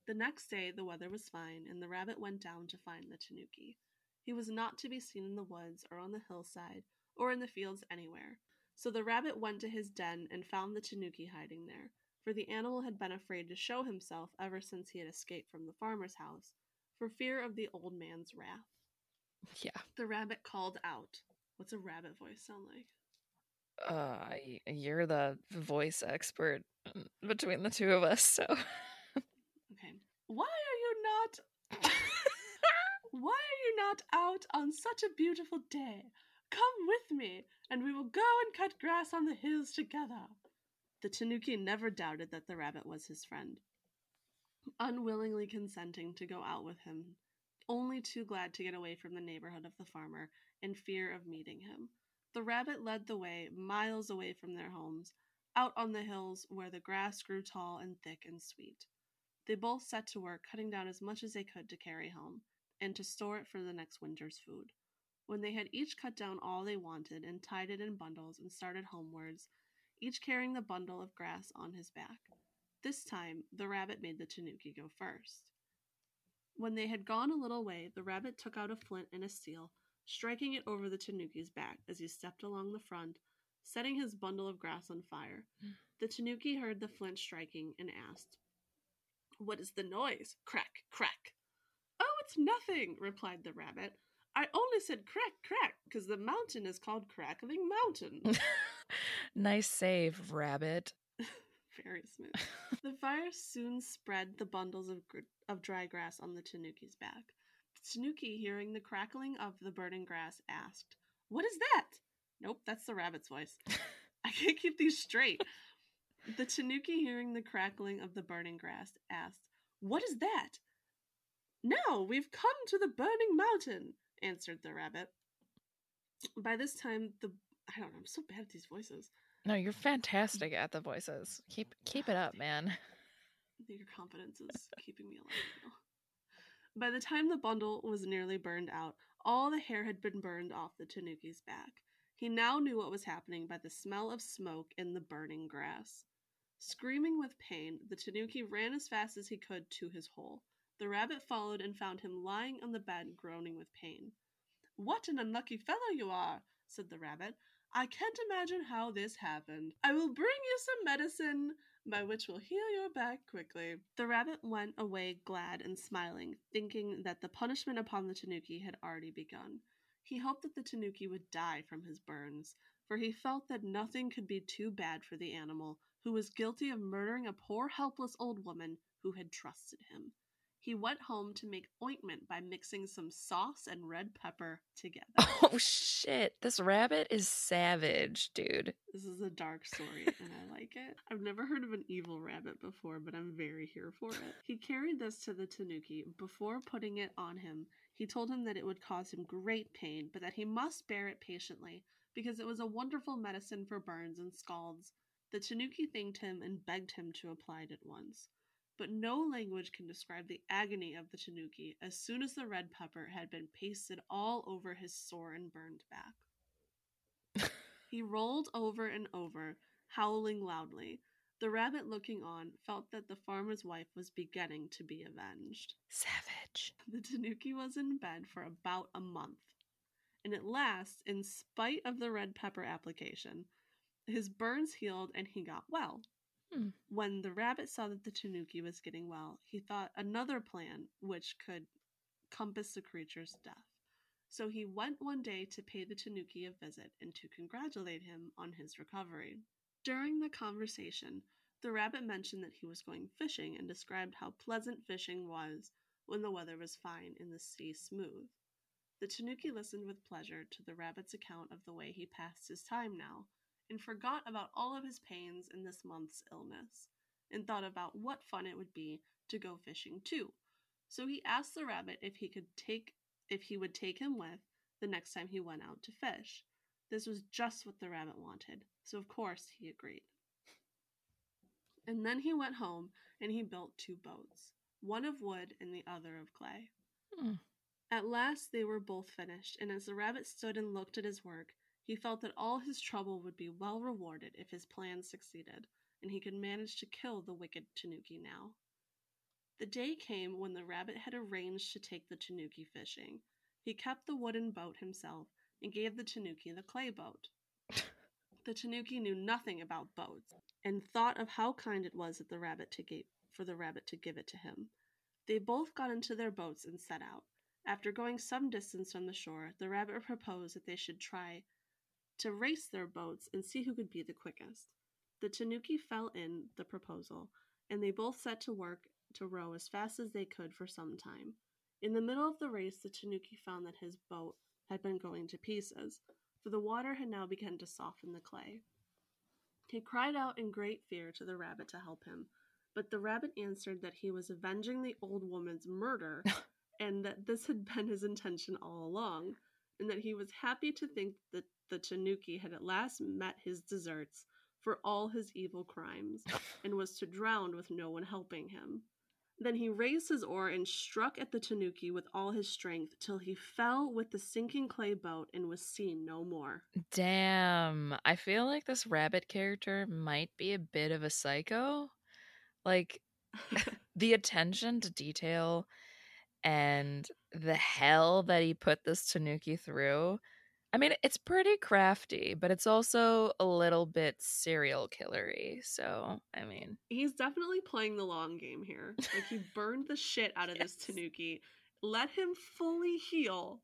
The next day, the weather was fine, and the rabbit went down to find the tanuki. He was not to be seen in the woods or on the hillside or in the fields anywhere. So the rabbit went to his den and found the tanuki hiding there, for the animal had been afraid to show himself ever since he had escaped from the farmer's house, for fear of the old man's wrath. Yeah. The rabbit called out. What's a rabbit voice sound like? Uh you're the voice expert between the two of us, so Okay. Why are you not Why are you not out on such a beautiful day? Come with me, and we will go and cut grass on the hills together. The Tanuki never doubted that the rabbit was his friend, unwillingly consenting to go out with him, only too glad to get away from the neighborhood of the farmer in fear of meeting him. The rabbit led the way miles away from their homes, out on the hills where the grass grew tall and thick and sweet. They both set to work cutting down as much as they could to carry home, and to store it for the next winter's food. When they had each cut down all they wanted and tied it in bundles and started homewards, each carrying the bundle of grass on his back. This time, the rabbit made the tanuki go first. When they had gone a little way, the rabbit took out a flint and a steel, striking it over the tanuki's back as he stepped along the front, setting his bundle of grass on fire. The tanuki heard the flint striking and asked, What is the noise? Crack, crack. Oh, it's nothing, replied the rabbit. I only said crack, crack, because the mountain is called Crackling Mountain. nice save, rabbit. Very smooth. the fire soon spread the bundles of, gr- of dry grass on the tanuki's back. Tanuki, hearing the crackling of the burning grass, asked, What is that? Nope, that's the rabbit's voice. I can't keep these straight. The tanuki, hearing the crackling of the burning grass, asked, What is that? Now we've come to the burning mountain, answered the rabbit. By this time, the I don't know, I'm so bad at these voices. No, you're um, fantastic at the voices. Keep keep it up, man. Your confidence is keeping me alive now. By the time the bundle was nearly burned out, all the hair had been burned off the tanuki's back. He now knew what was happening by the smell of smoke in the burning grass. Screaming with pain, the tanuki ran as fast as he could to his hole. The rabbit followed and found him lying on the bed, groaning with pain. What an unlucky fellow you are, said the rabbit. I can't imagine how this happened. I will bring you some medicine by which will heal your back quickly. The rabbit went away glad and smiling, thinking that the punishment upon the tanuki had already begun. He hoped that the tanuki would die from his burns, for he felt that nothing could be too bad for the animal who was guilty of murdering a poor helpless old woman who had trusted him. He went home to make ointment by mixing some sauce and red pepper together. Oh shit. This rabbit is savage, dude. This is a dark story and I like it. I've never heard of an evil rabbit before, but I'm very here for it. He carried this to the tanuki. Before putting it on him, he told him that it would cause him great pain, but that he must bear it patiently because it was a wonderful medicine for burns and scalds. The tanuki thanked him and begged him to apply it at once but no language can describe the agony of the tanuki as soon as the red pepper had been pasted all over his sore and burned back. he rolled over and over, howling loudly. The rabbit, looking on, felt that the farmer's wife was beginning to be avenged. Savage. The tanuki was in bed for about a month, and at last, in spite of the red pepper application, his burns healed and he got well. Hmm. When the rabbit saw that the tanuki was getting well, he thought another plan which could compass the creature's death. So he went one day to pay the tanuki a visit and to congratulate him on his recovery. During the conversation, the rabbit mentioned that he was going fishing and described how pleasant fishing was when the weather was fine and the sea smooth. The tanuki listened with pleasure to the rabbit's account of the way he passed his time now, and forgot about all of his pains in this month's illness, and thought about what fun it would be to go fishing too. So he asked the rabbit if he could take if he would take him with the next time he went out to fish. This was just what the rabbit wanted, so of course he agreed. And then he went home and he built two boats, one of wood and the other of clay. Hmm. At last they were both finished, and as the rabbit stood and looked at his work, he felt that all his trouble would be well rewarded if his plan succeeded, and he could manage to kill the wicked Tanuki now. The day came when the rabbit had arranged to take the Tanuki fishing. He kept the wooden boat himself and gave the Tanuki the clay boat. The Tanuki knew nothing about boats and thought of how kind it was that the rabbit to give, for the rabbit to give it to him. They both got into their boats and set out. After going some distance from the shore, the rabbit proposed that they should try to race their boats and see who could be the quickest. The Tanuki fell in the proposal, and they both set to work to row as fast as they could for some time. In the middle of the race, the Tanuki found that his boat had been going to pieces, for the water had now begun to soften the clay. He cried out in great fear to the rabbit to help him, but the rabbit answered that he was avenging the old woman's murder and that this had been his intention all along, and that he was happy to think that the Tanuki had at last met his deserts for all his evil crimes and was to drown with no one helping him. Then he raised his oar and struck at the Tanuki with all his strength till he fell with the sinking clay boat and was seen no more. Damn. I feel like this rabbit character might be a bit of a psycho. Like the attention to detail and the hell that he put this Tanuki through. I mean, it's pretty crafty, but it's also a little bit serial killery. So, I mean, He's definitely playing the long game here. Like he burned the shit out of this Tanuki, let him fully heal,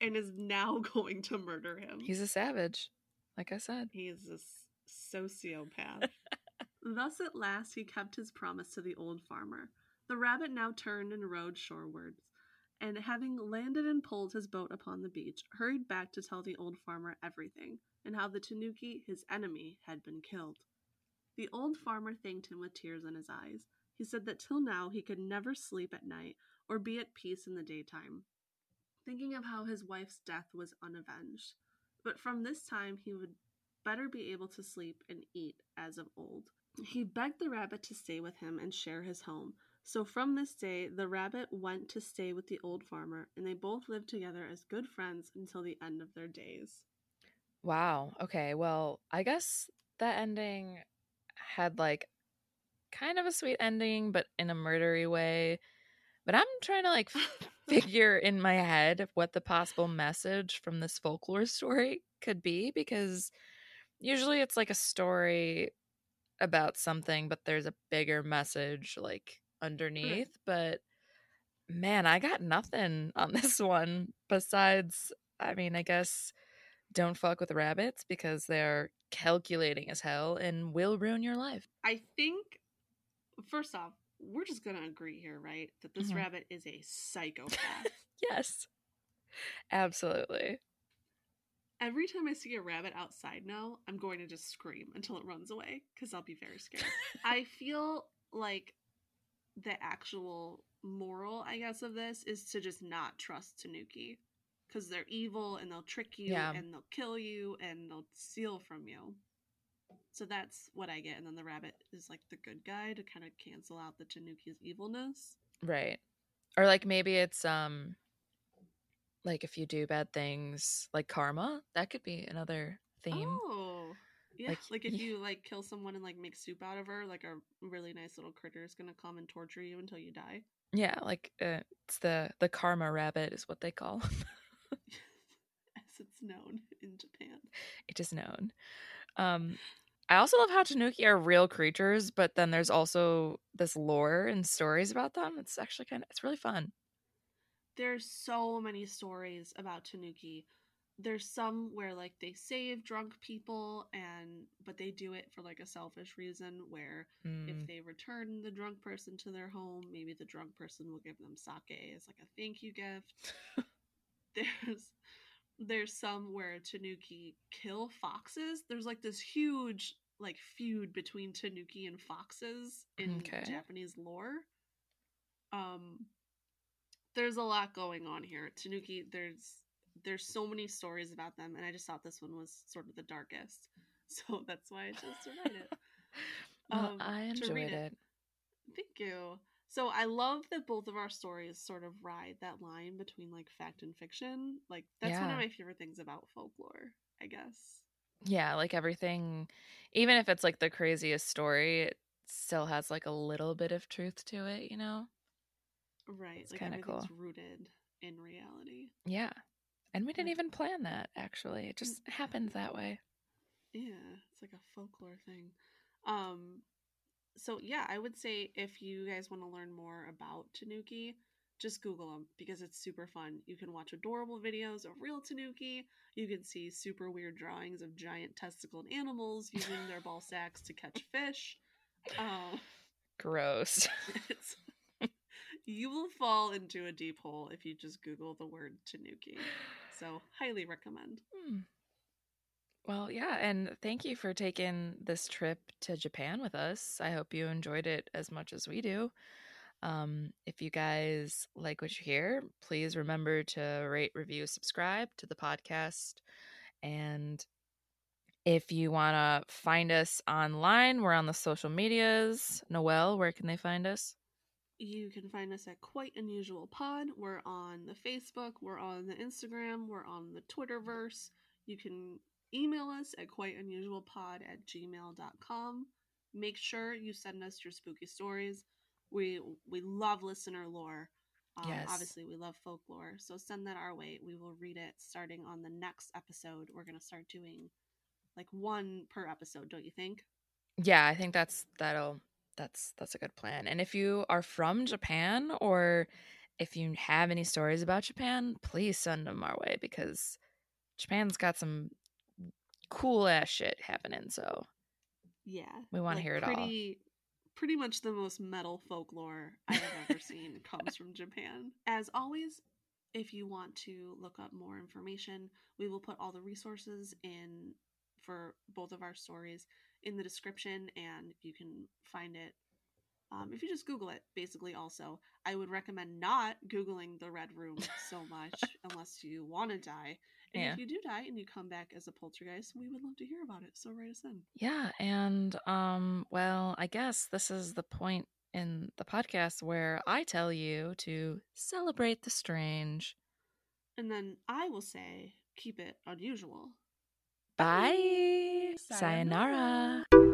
and is now going to murder him. he's a savage, like I said. He is a sociopath. Thus, at last, he kept his promise to the old farmer. The rabbit now turned and rode shorewards, and having landed and pulled his boat upon the beach, hurried back to tell the old farmer everything, and how the Tanuki, his enemy, had been killed. The old farmer thanked him with tears in his eyes. He said that till now he could never sleep at night or be at peace in the daytime, thinking of how his wife's death was unavenged. But from this time he would better be able to sleep and eat as of old. He begged the rabbit to stay with him and share his home. So from this day, the rabbit went to stay with the old farmer, and they both lived together as good friends until the end of their days. Wow. Okay. Well, I guess that ending had like kind of a sweet ending, but in a murdery way. But I'm trying to like figure in my head what the possible message from this folklore story could be because usually it's like a story about something, but there's a bigger message like underneath. But man, I got nothing on this one besides, I mean, I guess don't fuck with rabbits because they're calculating as hell and will ruin your life. I think, first off, we're just going to agree here, right? That this Mhm. rabbit is a psychopath. Yes. Absolutely. Every time I see a rabbit outside now, I'm going to just scream until it runs away because I'll be very scared. I feel like the actual moral, I guess, of this is to just not trust Tanuki because they're evil and they'll trick you Yeah. and they'll kill you and they'll steal from you. So that's what I get. And then the rabbit is like the good guy to kind of cancel out the Tanuki's evilness. Right. Or like maybe it's um like if you do bad things like karma, that could be another theme. Oh. Yeah, Like, like, if yeah. you like kill someone and like make soup out of her, like a really nice little critter is gonna come and torture you until you die. Yeah, like uh, it's the the karma rabbit is what they call. As it's known in Japan. it is known. Um I also love how Tanuki are real creatures, but then there's also this lore and stories about them. It's actually kind of it's really fun. There's so many stories about Tanuki. There's some where like they save drunk people and but they do it for like a selfish reason where Mm, if they return the drunk person to their home, maybe the drunk person will give them sake as like a thank you gift. there's there's some where Tanuki kill foxes. There's like this huge like feud between Tanuki and foxes in Okay. Japanese lore. Um there's a lot going on here. Tanuki there's there's so many stories about them and I just thought this one was sort of the darkest. So that's why I chose to write it. well, um, I enjoyed it. it. Thank you. So I love that both of our stories sort of ride that line between like fact and fiction. Like that's one of my favorite things about folklore, I guess. Yeah, like everything, even if it's like the craziest story, it still has like a little bit of truth to it, you know? Right. It's like kinda everything's cool. rooted in reality. Yeah. And we didn't even plan that, actually. It just Mm. happened that way. Yeah, it's like a folklore thing. Um so yeah, I would say if you guys want to learn more about Tanuki, just Google them because it's super fun. You can watch adorable videos of real Tanuki. You can see super weird drawings of giant testicled animals using their ball sacks to catch fish. Um, Gross. it's, you will fall into a deep hole if you just Google the word Tanuki. So, highly recommend. Hmm. Well, yeah, and thank you for taking this trip to Japan with us. I hope you enjoyed it as much as we do. Um, if you guys like what you hear, please remember to rate, review, subscribe to the podcast. And if you want to find us online, we're on the social medias. Noelle, where can they find us? You can find us at Quite Unusual Pod. We're on the Facebook, we're on the Instagram, we're on the Twitterverse. You can email us at quiteunusualpod at gmail.com. Make sure you send us your spooky stories. We we love listener lore. Um, Yes. Obviously, we love folklore. So send that our way. We will read it starting on the next episode. We're going to start doing like one per episode, don't you think? Yeah, I think that's that'll that's that's a good plan. And if you are from Japan or if you have any stories about Japan, please send them our way because Japan's got some cool ass shit happening. So Yeah. We wanna hear it all. pretty, Pretty much the most metal folklore I have ever seen comes from Japan. As always, if you want to look up more information, we will put all the resources in for both of our stories in the description and you can find it um, if you just google it basically also i would recommend not googling the red room so much unless you want to die and Yeah. if you do die and you come back as a poltergeist we would love to hear about it so write us in yeah, and um, well, I guess this is the point in the podcast where I tell you to celebrate the strange. and then i will say keep it unusual Bye. Sayonara. Sayonara.